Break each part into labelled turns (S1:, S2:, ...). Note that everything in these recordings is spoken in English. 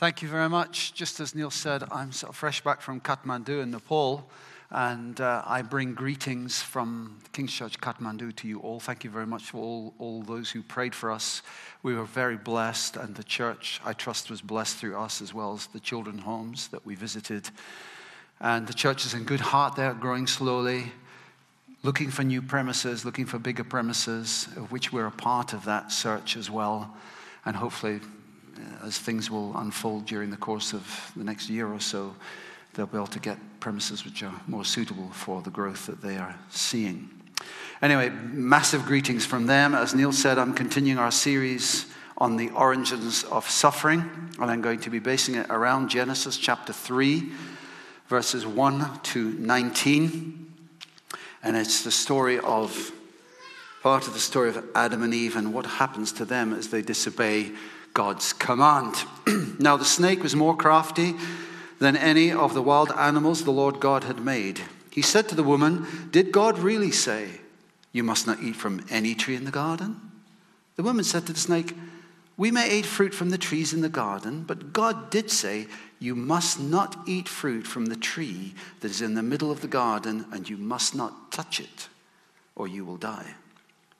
S1: Thank you very much. Just as Neil said, I'm sort of fresh back from Kathmandu in Nepal, and uh, I bring greetings from King's Church Kathmandu to you all. Thank you very much for all, all those who prayed for us. We were very blessed, and the church, I trust, was blessed through us as well as the children homes that we visited. And the church is in good heart there, growing slowly, looking for new premises, looking for bigger premises, of which we're a part of that search as well. And hopefully, Uh, as things will unfold during the course of the next year or so, they'll be able to get premises which are more suitable for the growth that they are seeing. Anyway, massive greetings from them. As Neil said, I'm continuing our series on the origins of suffering, and I'm going to be basing it around Genesis chapter 3, verses 1 to 19. And it's the story of part of the story of Adam and Eve and what happens to them as they disobey God's command. now, the snake was more crafty than any of the wild animals the Lord God had made. He said to the woman, Did God really say, You must not eat from any tree in the garden? The woman said to the snake, We may eat fruit from the trees in the garden, but God did say, You must not eat fruit from the tree that is in the middle of the garden, and you must not touch it, or you will die.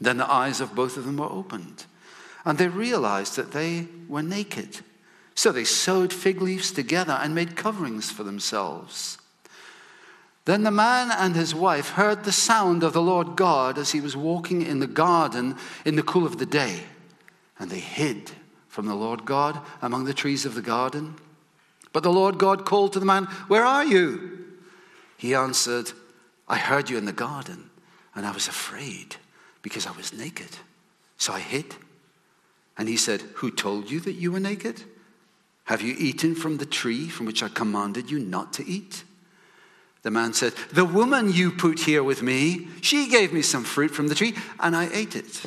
S1: Then the eyes of both of them were opened, and they realized that they were naked. So they sewed fig leaves together and made coverings for themselves. Then the man and his wife heard the sound of the Lord God as he was walking in the garden in the cool of the day, and they hid from the Lord God among the trees of the garden. But the Lord God called to the man, Where are you? He answered, I heard you in the garden, and I was afraid because I was naked. So I hid. And he said, Who told you that you were naked? Have you eaten from the tree from which I commanded you not to eat? The man said, The woman you put here with me, she gave me some fruit from the tree, and I ate it.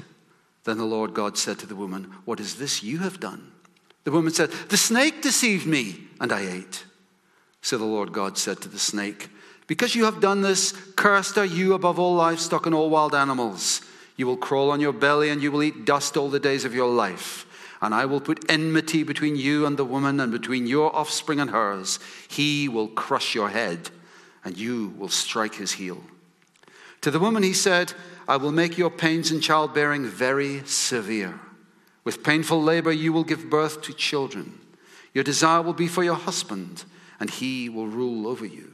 S1: Then the Lord God said to the woman, What is this you have done? The woman said, The snake deceived me, and I ate. So the Lord God said to the snake, Because you have done this, cursed are you above all livestock and all wild animals. You will crawl on your belly and you will eat dust all the days of your life. And I will put enmity between you and the woman and between your offspring and hers. He will crush your head and you will strike his heel. To the woman he said, I will make your pains in childbearing very severe. With painful labor you will give birth to children. Your desire will be for your husband, and he will rule over you.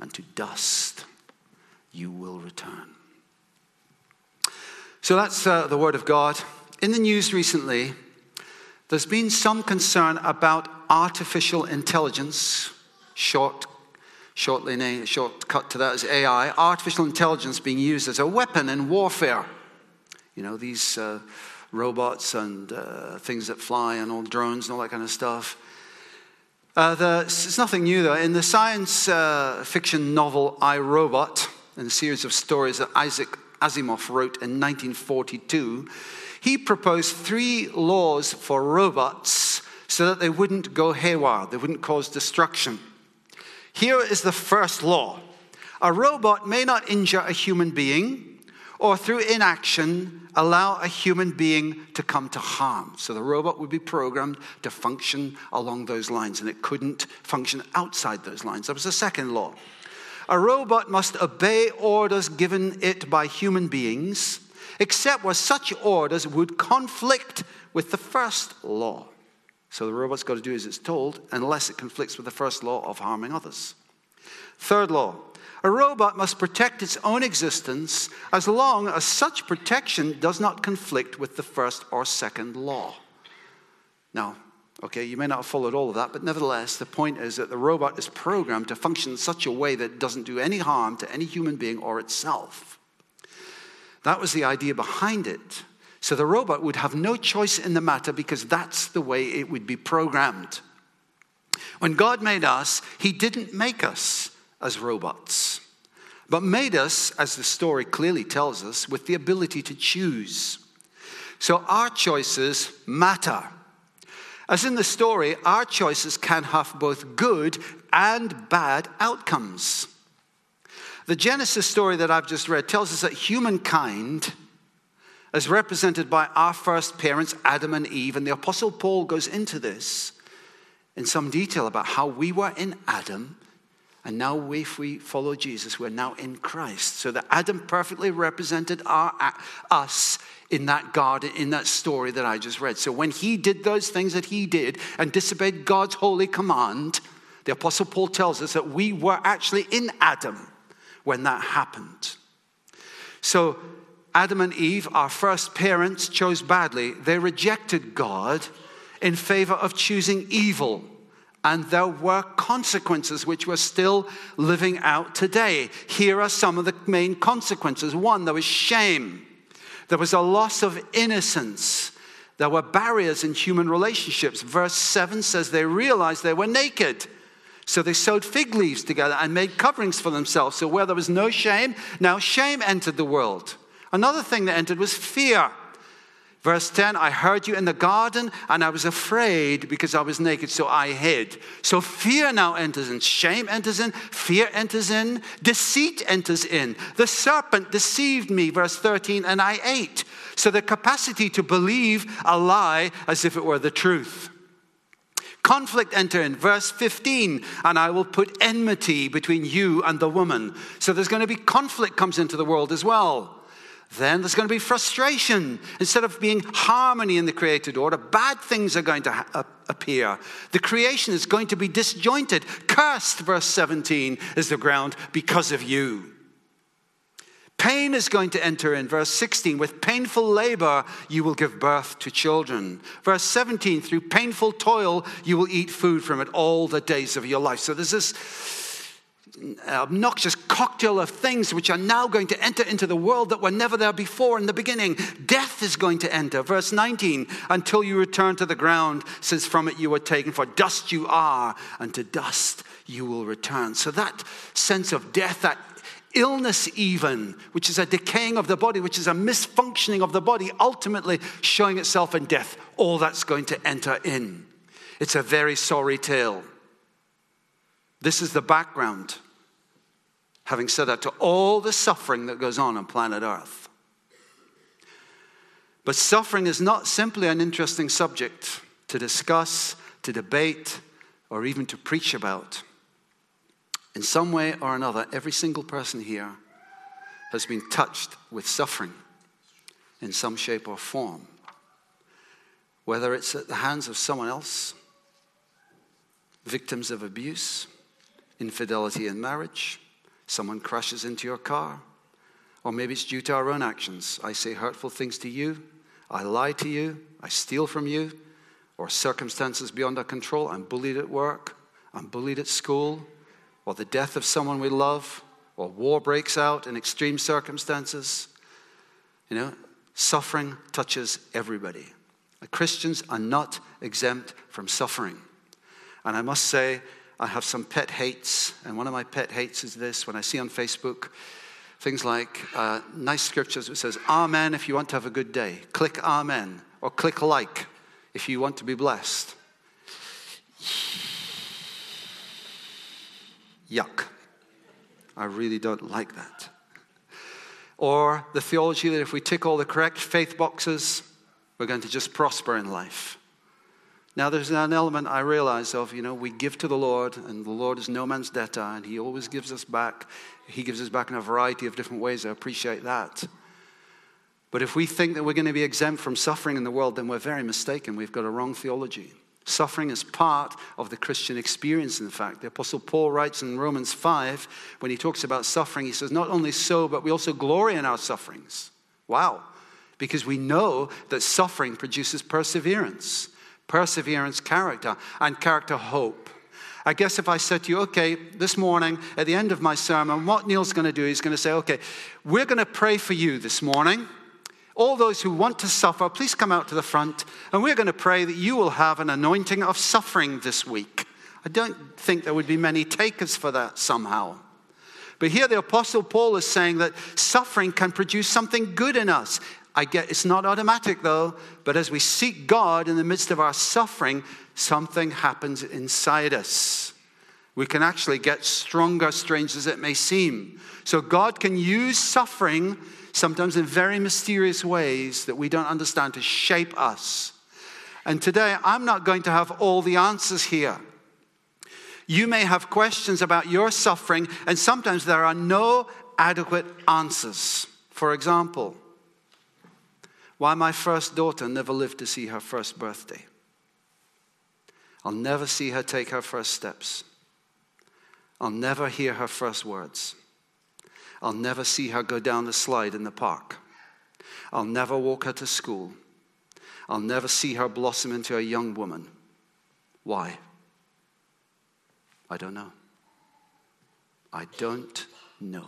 S1: and to dust you will return. So that's uh, the word of God. In the news recently, there's been some concern about artificial intelligence, short, shortly, shortcut to that is AI, artificial intelligence being used as a weapon in warfare. You know, these uh, robots and uh, things that fly and all drones and all that kind of stuff. Uh, the, it's nothing new, though. In the science uh, fiction novel I, Robot, in a series of stories that Isaac Asimov wrote in 1942, he proposed three laws for robots so that they wouldn't go haywire, they wouldn't cause destruction. Here is the first law a robot may not injure a human being or through inaction allow a human being to come to harm. So the robot would be programmed to function along those lines, and it couldn't function outside those lines. That was the second law. A robot must obey orders given it by human beings, except where such orders would conflict with the first law. So the robot's got to do as it's told, unless it conflicts with the first law of harming others. Third law a robot must protect its own existence as long as such protection does not conflict with the first or second law. Now, okay, you may not have followed all of that, but nevertheless, the point is that the robot is programmed to function in such a way that it doesn't do any harm to any human being or itself. That was the idea behind it. So the robot would have no choice in the matter because that's the way it would be programmed. When God made us, He didn't make us as robots, but made us, as the story clearly tells us, with the ability to choose. So our choices matter. As in the story, our choices can have both good and bad outcomes. The Genesis story that I've just read tells us that humankind, as represented by our first parents, Adam and Eve, and the Apostle Paul goes into this in some detail about how we were in Adam and now, if we follow Jesus, we're now in Christ. So that Adam perfectly represented our, us in that garden, in that story that I just read. So when he did those things that he did and disobeyed God's holy command, the Apostle Paul tells us that we were actually in Adam when that happened. So Adam and Eve, our first parents, chose badly. They rejected God in favor of choosing evil and there were consequences which we're still living out today. Here are some of the main consequences. One, there was shame, there was a loss of innocence. There were barriers in human relationships. Verse 7 says they realized they were naked. So they sewed fig leaves together and made coverings for themselves. So where there was no shame, now shame entered the world. Another thing that entered was fear. Verse 10 I heard you in the garden, and I was afraid because I was naked, so I hid. So fear now enters in, shame enters in, fear enters in, deceit enters in. The serpent deceived me, verse 13, and I ate. So the capacity to believe a lie as if it were the truth. Conflict enter in, verse 15, and I will put enmity between you and the woman. So there's going to be conflict comes into the world as well then there's going to be frustration. Instead of being harmony in the created order, bad things are going to ha- appear. The creation is going to be disjointed. Cursed, verse 17, is the ground because of you. Pain is going to enter in. Verse 16, with painful labor you will give birth to children. Verse 17, through painful toil you will eat food from it all the days of your life. So there's this obnoxious cocktail of things which are now going to enter into the world that were never there before in the beginning. Death is going to enter. Verse 19, until you return to the ground, since from it you were taken, for dust you are, and to dust you will return. So that sense of death, that illness, even, which is a decaying of the body, which is a misfunctioning of the body, ultimately showing itself in death, all that's going to enter in. It's a very sorry tale. This is the background having said that, to all the suffering that goes on on planet Earth. But suffering is not simply an interesting subject to discuss, to debate, or even to preach about. In some way or another, every single person here has been touched with suffering in some shape or form. Whether it's at the hands of someone else, victims of abuse, infidelity in marriage, Someone crashes into your car. Or maybe it's due to our own actions. I say hurtful things to you. I lie to you. I steal from you. Or circumstances beyond our control. I'm bullied at work. I'm bullied at school. Or the death of someone we love. Or war breaks out in extreme circumstances. You know, suffering touches everybody. Christians are not exempt from suffering. And I must say, I have some pet hates, and one of my pet hates is this when I see on Facebook things like uh, nice scriptures that says, Amen if you want to have a good day. Click Amen, or click like if you want to be blessed. Yuck. I really don't like that. Or the theology that if we tick all the correct faith boxes, we're going to just prosper in life. Now, there's an element I realize of, you know, we give to the Lord, and the Lord is no man's debtor, and He always gives us back. He gives us back in a variety of different ways. I appreciate that. But if we think that we're going to be exempt from suffering in the world, then we're very mistaken. We've got a wrong theology. Suffering is part of the Christian experience, in fact. The Apostle Paul writes in Romans 5, when he talks about suffering, he says, Not only so, but we also glory in our sufferings. Wow. Because we know that suffering produces perseverance, perseverance, character, and character, hope. I guess if I said to you, okay, this morning at the end of my sermon, what Neil's going to do, he's going to say, okay, we're going to pray for you this morning. All those who want to suffer, please come out to the front, and we're going to pray that you will have an anointing of suffering this week. I don't think there would be many takers for that somehow. But here the Apostle Paul is saying that suffering can produce something good in us. I get it's not automatic though, but as we seek God in the midst of our suffering, something happens inside us. We can actually get stronger, strange as it may seem. So God can use suffering sometimes in very mysterious ways that we don't understand, to shape us. And today, I'm not going to have all the answers here. You may have questions about your suffering, and sometimes there are no adequate answers. For example, why my first daughter never lived to see her first birthday. I'll never see her take her first steps. I'll never hear her first words. I'll never see her go down the slide in the park. I'll never walk her to school. I'll never see her blossom into a young woman. Why? I don't know. I don't know.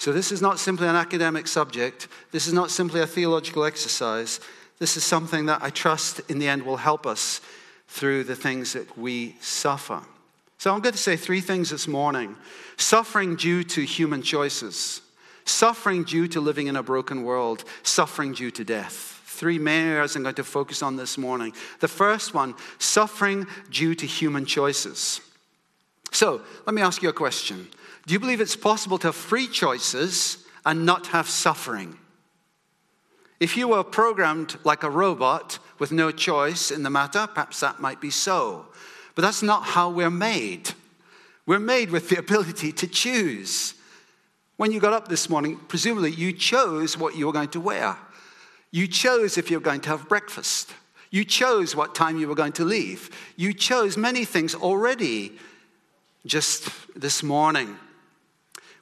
S1: So, this is not simply an academic subject. This is not simply a theological exercise. This is something that I trust in the end will help us through the things that we suffer. So, I'm going to say three things this morning suffering due to human choices, suffering due to living in a broken world, suffering due to death. Three main areas I'm going to focus on this morning. The first one suffering due to human choices. So, let me ask you a question Do you believe it's possible to have free choices and not have suffering? If you were programmed like a robot with no choice in the matter, perhaps that might be so. But that's not how we're made. We're made with the ability to choose. When you got up this morning, presumably you chose what you were going to wear. You chose if you were going to have breakfast. You chose what time you were going to leave. You chose many things already just this morning.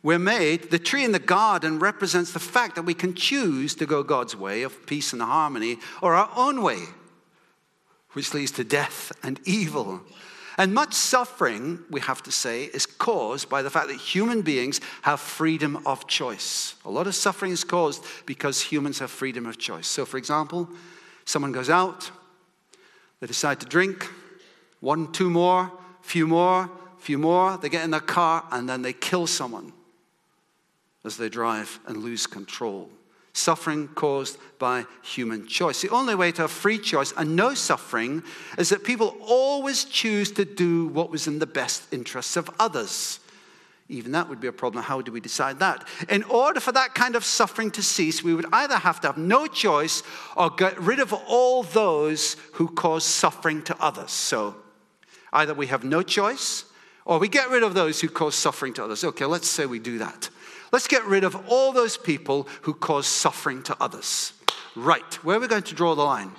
S1: We're made, the tree in the garden represents the fact that we can choose to go God's way of peace and harmony or our own way, which leads to death and evil. And much suffering, we have to say, is caused by the fact that human beings have freedom of choice. A lot of suffering is caused because humans have freedom of choice. So, for example, someone goes out, they decide to drink, one, two more, few more, few more, they get in their car, and then they kill someone as they drive and lose control suffering caused by human choice. The only way to have free choice and no suffering is that people always choose to do what was in the best interests of others. Even that would be a problem. How do we decide that? In order for that kind of suffering to cease, we would either have to have no choice or get rid of all those who cause suffering to others. So either we have no choice or we get rid of those who cause suffering to others. Okay, let's say we do that. Let's get rid of all those people who cause suffering to others. Right, where are we going to draw the line?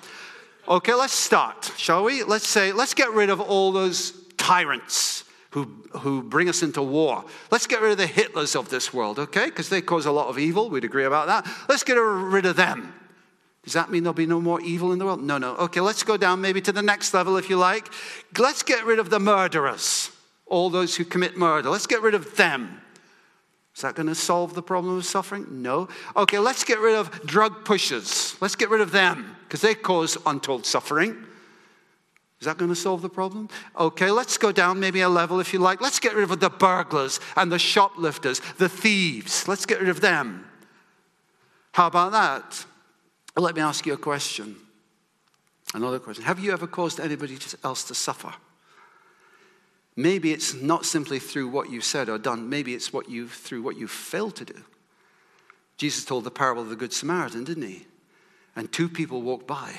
S1: Okay, let's start, shall we? Let's say, let's get rid of all those tyrants who, who bring us into war. Let's get rid of the Hitlers of this world, okay? Because they cause a lot of evil. We'd agree about that. Let's get rid of them. Does that mean there'll be no more evil in the world? No, no. Okay, let's go down maybe to the next level if you like. Let's get rid of the murderers, all those who commit murder. Let's get rid of them. Is that going to solve the problem of suffering? No. Okay, let's get rid of drug pushers. Let's get rid of them because they cause untold suffering. Is that going to solve the problem? Okay, let's go down maybe a level if you like. Let's get rid of the burglars and the shoplifters, the thieves. Let's get rid of them. How about that? let me ask you a question. Another question. Have you ever caused anybody else to suffer? Maybe it's not simply through what you've said or done, maybe it's what you've, through what you've failed to do. Jesus told the parable of the Good Samaritan, didn't he? And two people walked by.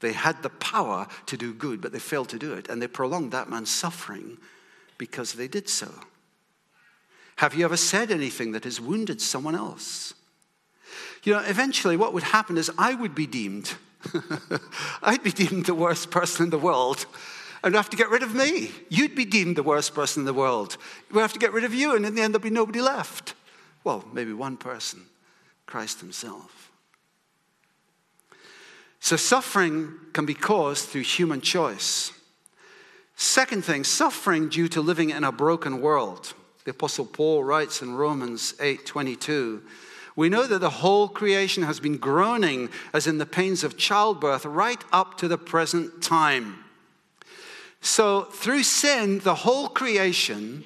S1: They had the power to do good, but they failed to do it. And they prolonged that man's suffering because they did so. Have you ever said anything that has wounded someone else? You know, eventually what would happen is I would be deemed I'd be deemed the worst person in the world. And have to get rid of me. You'd be deemed the worst person in the world. We have to get rid of you, and in the end, there'll be nobody left. Well, maybe one person Christ Himself. So, suffering can be caused through human choice. Second thing, suffering due to living in a broken world. The Apostle Paul writes in Romans 8 22. We know that the whole creation has been groaning as in the pains of childbirth right up to the present time. So, through sin, the whole creation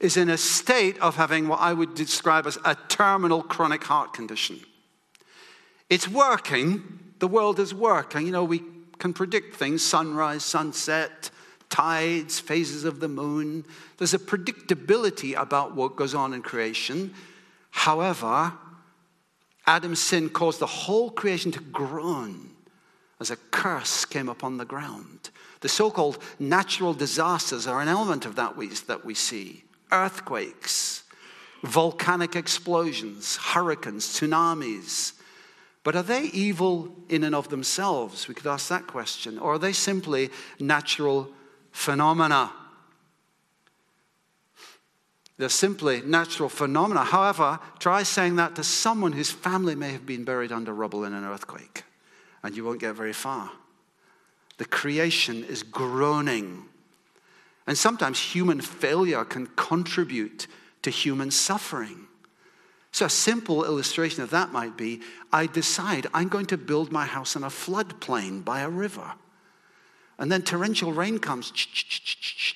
S1: is in a state of having what I would describe as a terminal chronic heart condition. It's working, the world is working. You know, we can predict things sunrise, sunset, tides, phases of the moon. There's a predictability about what goes on in creation. However, Adam's sin caused the whole creation to groan as a curse came upon the ground. The so called natural disasters are an element of that we, that we see earthquakes, volcanic explosions, hurricanes, tsunamis. But are they evil in and of themselves? We could ask that question. Or are they simply natural phenomena? They're simply natural phenomena. However, try saying that to someone whose family may have been buried under rubble in an earthquake, and you won't get very far. The creation is groaning. And sometimes human failure can contribute to human suffering. So, a simple illustration of that might be I decide I'm going to build my house on a floodplain by a river. And then torrential rain comes,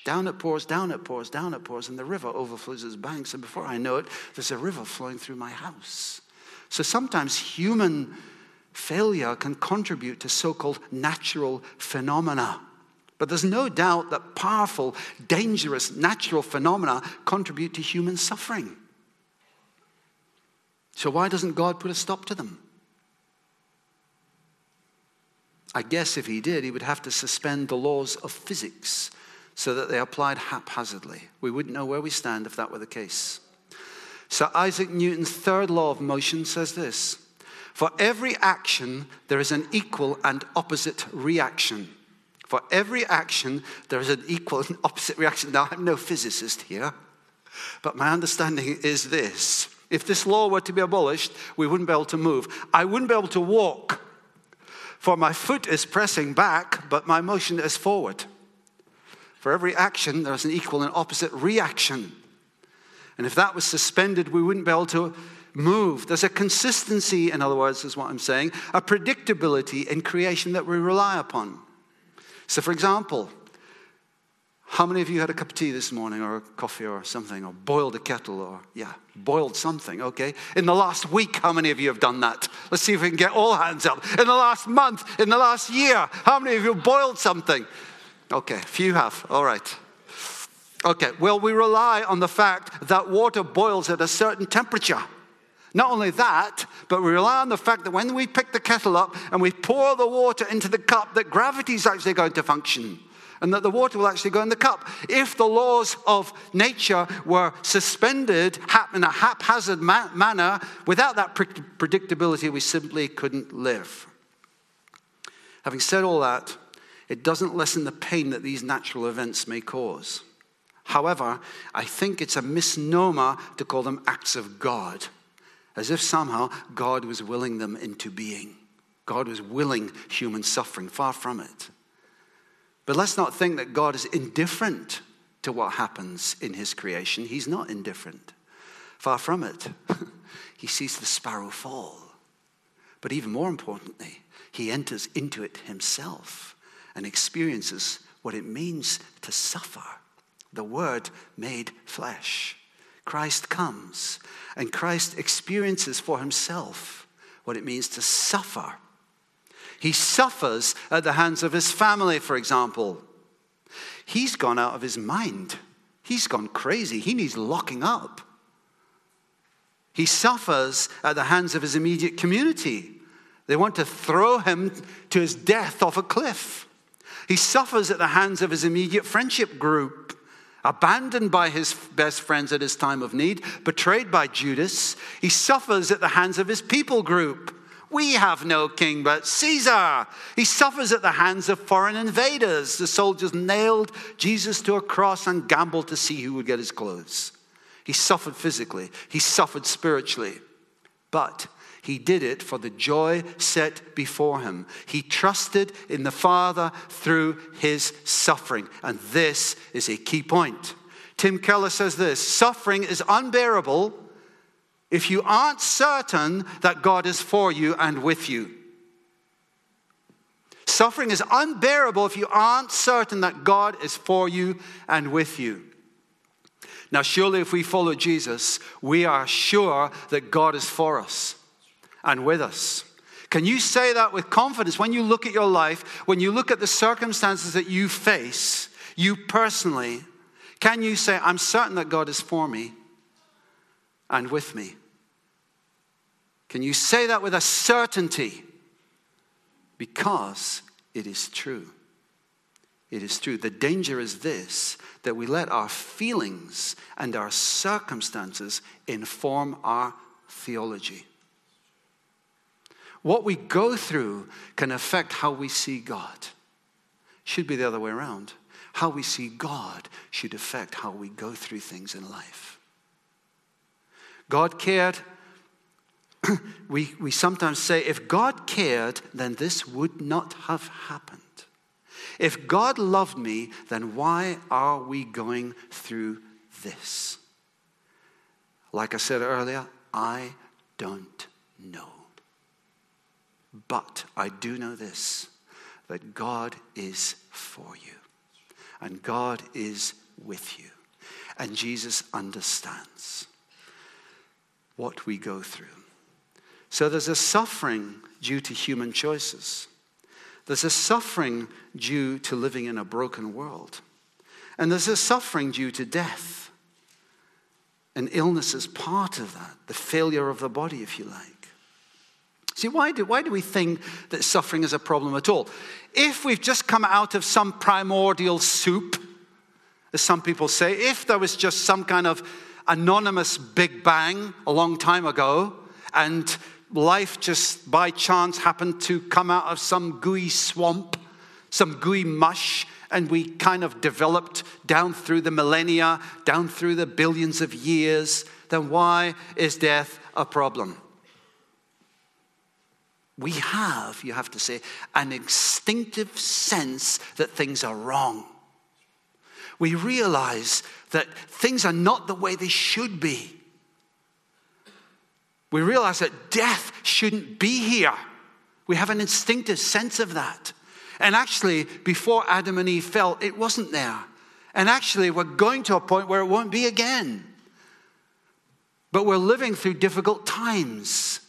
S1: down it pours, down it pours, down it pours, and the river overflows its banks. And before I know it, there's a river flowing through my house. So sometimes human failure can contribute to so called natural phenomena. But there's no doubt that powerful, dangerous natural phenomena contribute to human suffering. So, why doesn't God put a stop to them? I guess if he did, he would have to suspend the laws of physics so that they applied haphazardly. We wouldn't know where we stand if that were the case. Sir Isaac Newton's third law of motion says this For every action, there is an equal and opposite reaction. For every action, there is an equal and opposite reaction. Now, I'm no physicist here, but my understanding is this. If this law were to be abolished, we wouldn't be able to move. I wouldn't be able to walk for my foot is pressing back, but my motion is forward. For every action, there's an equal and opposite reaction. And if that was suspended, we wouldn't be able to move. There's a consistency, in other words, is what I'm saying, a predictability in creation that we rely upon. So, for example, how many of you had a cup of tea this morning, or a coffee, or something, or boiled a kettle, or, yeah, boiled something, okay? In the last week, how many of you have done that? Let's see if we can get all hands up. In the last month, in the last year, how many of you boiled something? Okay, few have, all right. Okay, well, we rely on the fact that water boils at a certain temperature. Not only that, but we rely on the fact that when we pick the kettle up and we pour the water into the cup, that gravity is actually going to function and that the water will actually go in the cup. If the laws of nature were suspended in a haphazard manner, without that predictability, we simply couldn't live. Having said all that, it doesn't lessen the pain that these natural events may cause. However, I think it's a misnomer to call them acts of God, as if somehow God was willing them into being. God was willing human suffering, far from it. But let's not think that God is indifferent to what happens in his creation. He's not indifferent. Far from it. he sees the sparrow fall. But even more importantly, he enters into it himself and experiences what it means to suffer. The Word made flesh. Christ comes, and Christ experiences for himself what it means to suffer he suffers at the hands of his family, for example. He's gone out of his mind. He's gone crazy. He needs locking up. He suffers at the hands of his immediate community. They want to throw him to his death off a cliff. He suffers at the hands of his immediate friendship group, abandoned by his best friends at his time of need, betrayed by Judas. He suffers at the hands of his people group We have no king but Caesar. He suffers at the hands of foreign invaders. The soldiers nailed Jesus to a cross and gambled to see who would get his clothes. He suffered physically, he suffered spiritually. But he did it for the joy set before him. He trusted in the Father through his suffering. And this is a key point. Tim Keller says this suffering is unbearable if you aren't certain that God is for you and with you. Suffering is unbearable if you aren't certain that God is for you and with you. Now, surely, if we follow Jesus, we are sure that God is for us and with us. Can you say that with confidence when you look at your life, when you look at the circumstances that you face, you personally? Can you say, I'm certain that God is for me and with me? Can you say that with a certainty? Because it is true. It is true. The danger is this that we let our feelings and our circumstances inform our theology. What we go through can affect how we see God. Should be the other way around. How we see God should affect how we go through things in life. God cared we, we sometimes say, if God cared, then this would not have happened. If God loved me, then why are we going through this? Like I said earlier, I don't know. But I do know this that God is for you, and God is with you, and Jesus understands what we go through. So there's a suffering due to human choices. There's a suffering due to living in a broken world. And there's a suffering due to death. And illness is part of that, the failure of the body, if you like. See, why do, why do we think that suffering is a problem at all? If we've just come out of some primordial soup, as some people say, if there was just some kind of anonymous Big Bang a long time ago, and life just by chance happened to come out of some gooey swamp, some gooey mush, and we kind of developed down through the millennia, down through the billions of years, then why is death a problem? We have, you have to say, an instinctive sense that things are wrong. We realize that things are not the way they should be we realize that death shouldn't be here. We have an instinctive sense of that. And actually, before Adam and Eve fell, it wasn't there. And actually, we're going to a point where it won't be again. But we're living through difficult times.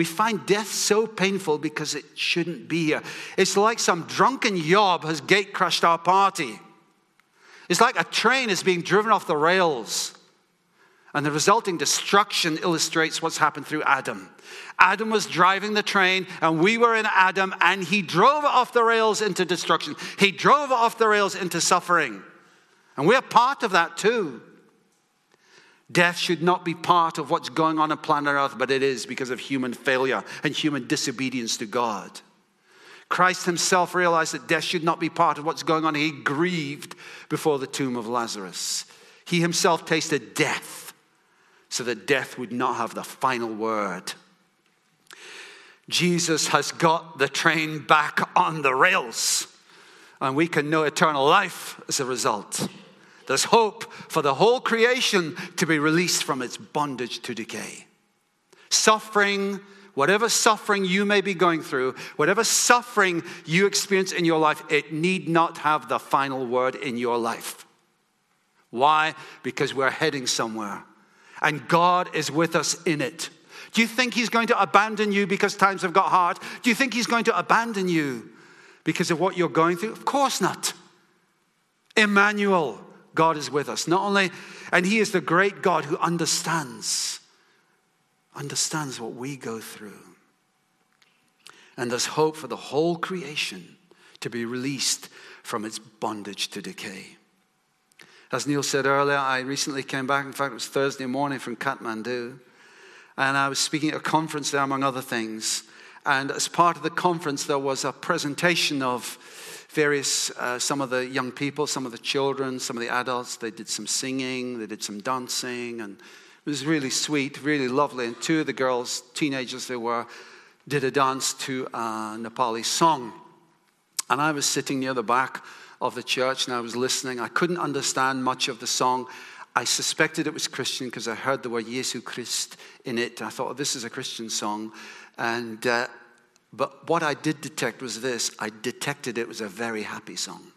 S1: We find death so painful because it shouldn't be here. It's like some drunken yob has gate crushed our party. It's like a train is being driven off the rails. And the resulting destruction illustrates what's happened through Adam. Adam was driving the train, and we were in Adam, and he drove off the rails into destruction. He drove off the rails into suffering. And we're part of that too. Death should not be part of what's going on on planet Earth, but it is because of human failure and human disobedience to God. Christ himself realized that death should not be part of what's going on. He grieved before the tomb of Lazarus. He himself tasted death so that death would not have the final word. Jesus has got the train back on the rails, and we can know eternal life as a result. There's hope for the whole creation to be released from its bondage to decay. Suffering, whatever suffering you may be going through, whatever suffering you experience in your life, it need not have the final word in your life. Why? Because we're heading somewhere and God is with us in it. Do you think He's going to abandon you because times have got hard? Do you think He's going to abandon you because of what you're going through? Of course not. Emmanuel, God is with us. Not only, and He is the great God who understands, understands what we go through. And there's hope for the whole creation to be released from its bondage to decay. As Neil said earlier, I recently came back. In fact, it was Thursday morning from Kathmandu. And I was speaking at a conference there, among other things. And as part of the conference, there was a presentation of various, uh, some of the young people, some of the children, some of the adults. They did some singing, they did some dancing, and it was really sweet, really lovely. And two of the girls, teenagers they were, did a dance to a Nepali song. And I was sitting near the back of the church and I was listening. I couldn't understand much of the song. I suspected it was Christian because I heard the word Jesu Christ in it. I thought, oh, this is a Christian song. And, uh, but what I did detect was this I detected it was a very happy song.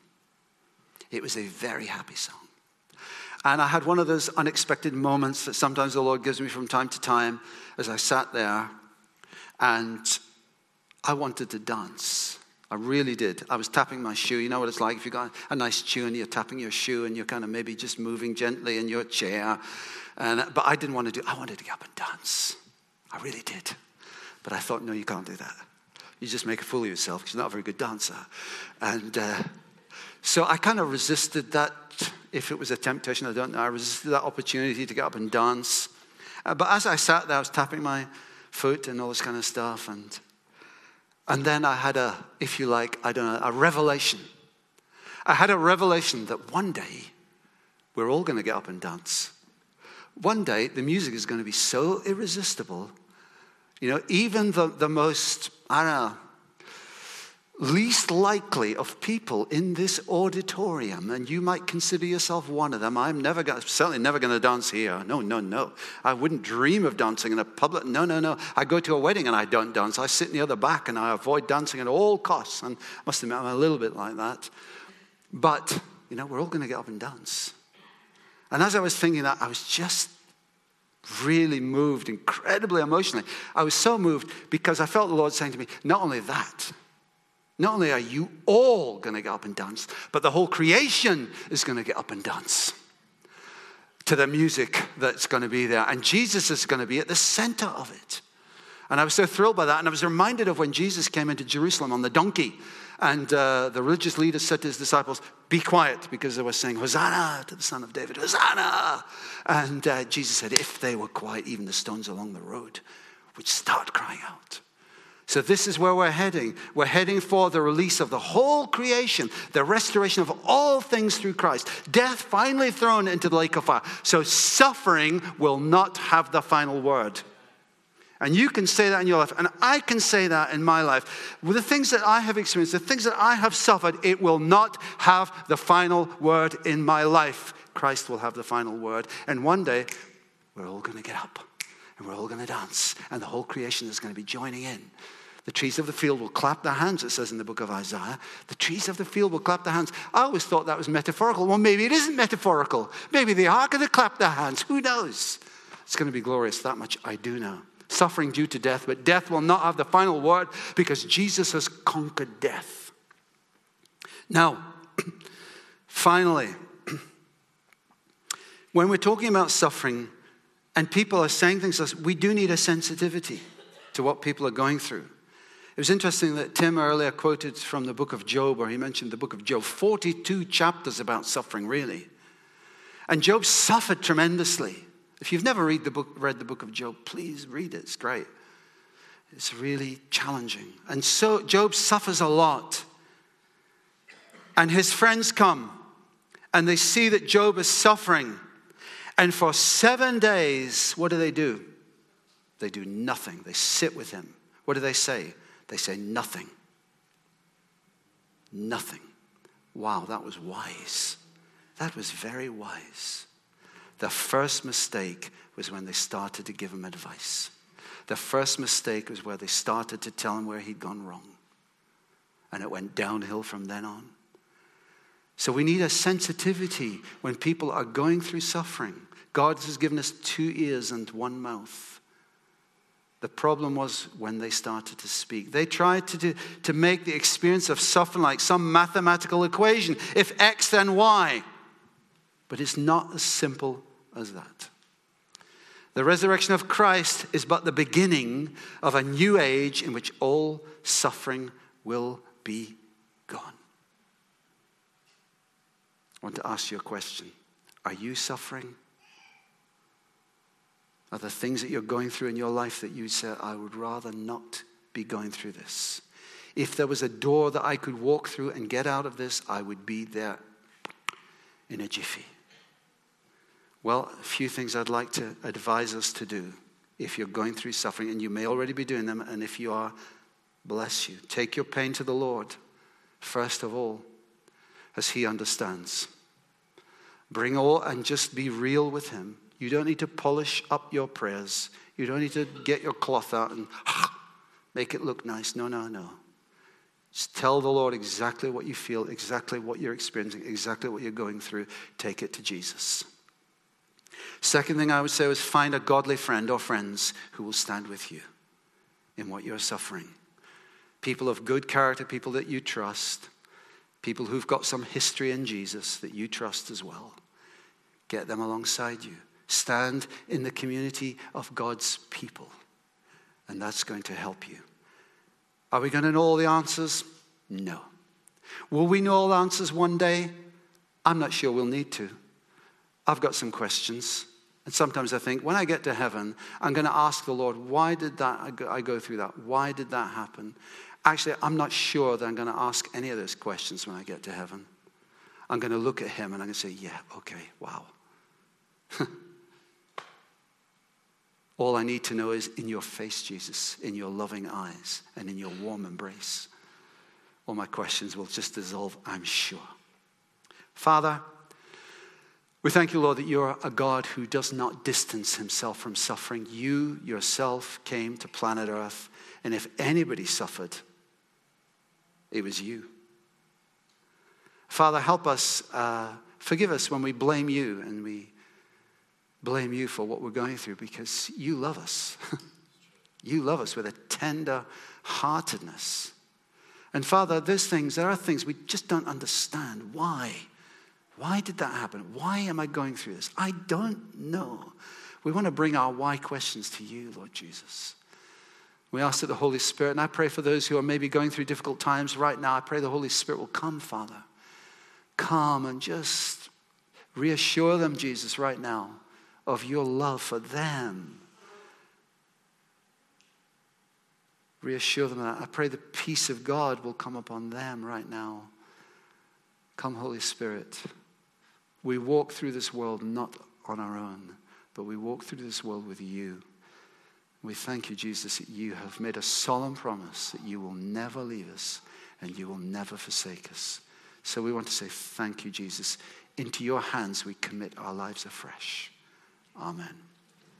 S1: It was a very happy song. And I had one of those unexpected moments that sometimes the Lord gives me from time to time as I sat there and I wanted to dance. I really did. I was tapping my shoe. You know what it's like if you've got a nice tune, you're tapping your shoe and you're kind of maybe just moving gently in your chair. And, but I didn't want to do I wanted to get up and dance. I really did. But I thought, no, you can't do that. You just make a fool of yourself because you're not a very good dancer. And uh, so I kind of resisted that. If it was a temptation, I don't know. I resisted that opportunity to get up and dance. Uh, but as I sat there, I was tapping my foot and all this kind of stuff. And and then I had a, if you like, I don't know, a revelation. I had a revelation that one day we're all going to get up and dance. One day the music is going to be so irresistible. You know, even the, the most, I don't know, least likely of people in this auditorium, and you might consider yourself one of them. I'm never going, certainly never going to dance here. No, no, no. I wouldn't dream of dancing in a public. No, no, no. I go to a wedding and I don't dance. I sit near the other back and I avoid dancing at all costs. And I must admit, I'm a little bit like that. But you know, we're all going to get up and dance. And as I was thinking that, I was just really moved, incredibly emotionally. I was so moved because I felt the Lord saying to me, not only that not only are you all going to get up and dance, but the whole creation is going to get up and dance to the music that's going to be there. And Jesus is going to be at the center of it. And I was so thrilled by that. And I was reminded of when Jesus came into Jerusalem on the donkey. And uh, the religious leaders said to his disciples, Be quiet, because they were saying, Hosanna to the Son of David, Hosanna. And uh, Jesus said, If they were quiet, even the stones along the road would start crying out. So, this is where we're heading. We're heading for the release of the whole creation, the restoration of all things through Christ. Death finally thrown into the lake of fire. So, suffering will not have the final word. And you can say that in your life, and I can say that in my life. With the things that I have experienced, the things that I have suffered, it will not have the final word in my life. Christ will have the final word. And one day, we're all going to get up and we're all going to dance, and the whole creation is going to be joining in. The trees of the field will clap their hands, it says in the book of Isaiah. The trees of the field will clap their hands. I always thought that was metaphorical. Well, maybe it isn't metaphorical. Maybe they are going to clap their hands. Who knows? It's going to be glorious. That much I do know. Suffering due to death, but death will not have the final word because Jesus has conquered death. Now, finally, when we're talking about suffering, and people are saying things like, we do need a sensitivity to what people are going through. It was interesting that Tim earlier quoted from the book of Job, or he mentioned the book of Job, 42 chapters about suffering, really. And Job suffered tremendously. If you've never read the book, read the book of Job, please read it. It's great. It's really challenging. And so Job suffers a lot. And his friends come and they see that Job is suffering. And for seven days, what do they do? They do nothing. They sit with him. What do they say? They say nothing. Nothing. Wow, that was wise. That was very wise. The first mistake was when they started to give him advice. The first mistake was where they started to tell him where he'd gone wrong. And it went downhill from then on. So we need a sensitivity when people are going through suffering. God has given us two ears and one mouth. The problem was when they started to speak. They tried to, do, to make the experience of suffering like some mathematical equation. If X, then Y. But it's not as simple as that. The resurrection of Christ is but the beginning of a new age in which all suffering will be gone. I want to ask you a question Are you suffering? Are there things that you're going through in your life that you say, I would rather not be going through this. If there was a door that I could walk through and get out of this, I would be there in a jiffy. Well, a few things I'd like to advise us to do if you're going through suffering, and you may already be doing them, and if you are, bless you. Take your pain to the Lord, first of all, as He understands. Bring all and just be real with Him. You don't need to polish up your prayers. You don't need to get your cloth out and make it look nice. No, no, no. Just tell the Lord exactly what you feel, exactly what you're experiencing, exactly what you're going through. Take it to Jesus. Second thing I would say is find a godly friend or friends who will stand with you in what you're suffering. People of good character, people that you trust, people who've got some history in Jesus that you trust as well. Get them alongside you. Stand in the community of God's people, and that's going to help you. Are we going to know all the answers? No. Will we know all the answers one day? I'm not sure we'll need to. I've got some questions. And sometimes I think, when I get to heaven, I'm going to ask the Lord, why did that I go through that? Why did that happen? Actually, I'm not sure that I'm going to ask any of those questions when I get to heaven. I'm going to look at him and I'm going to say, yeah, okay, wow. All I need to know is in your face, Jesus, in your loving eyes, and in your warm embrace. All my questions will just dissolve, I'm sure. Father, we thank you, Lord, that you're a God who does not distance himself from suffering. You yourself came to planet Earth, and if anybody suffered, it was you. Father, help us, uh, forgive us when we blame you and we blame you for what we're going through because you love us. you love us with a tender heartedness. And Father, those things, there are things we just don't understand. Why? Why did that happen? Why am I going through this? I don't know. We want to bring our why questions to you, Lord Jesus. We ask that the Holy Spirit, and I pray for those who are maybe going through difficult times right now, I pray the Holy Spirit will come, Father. Come and just reassure them, Jesus, right now of your love for them. Reassure them that. I pray the peace of God will come upon them right now. Come, Holy Spirit. We walk through this world not on our own, but we walk through this world with you. We thank you, Jesus, that you have made a solemn promise that you will never leave us and you will never forsake us. So we want to say, Thank you, Jesus. Into your hands we commit our lives afresh. Amen.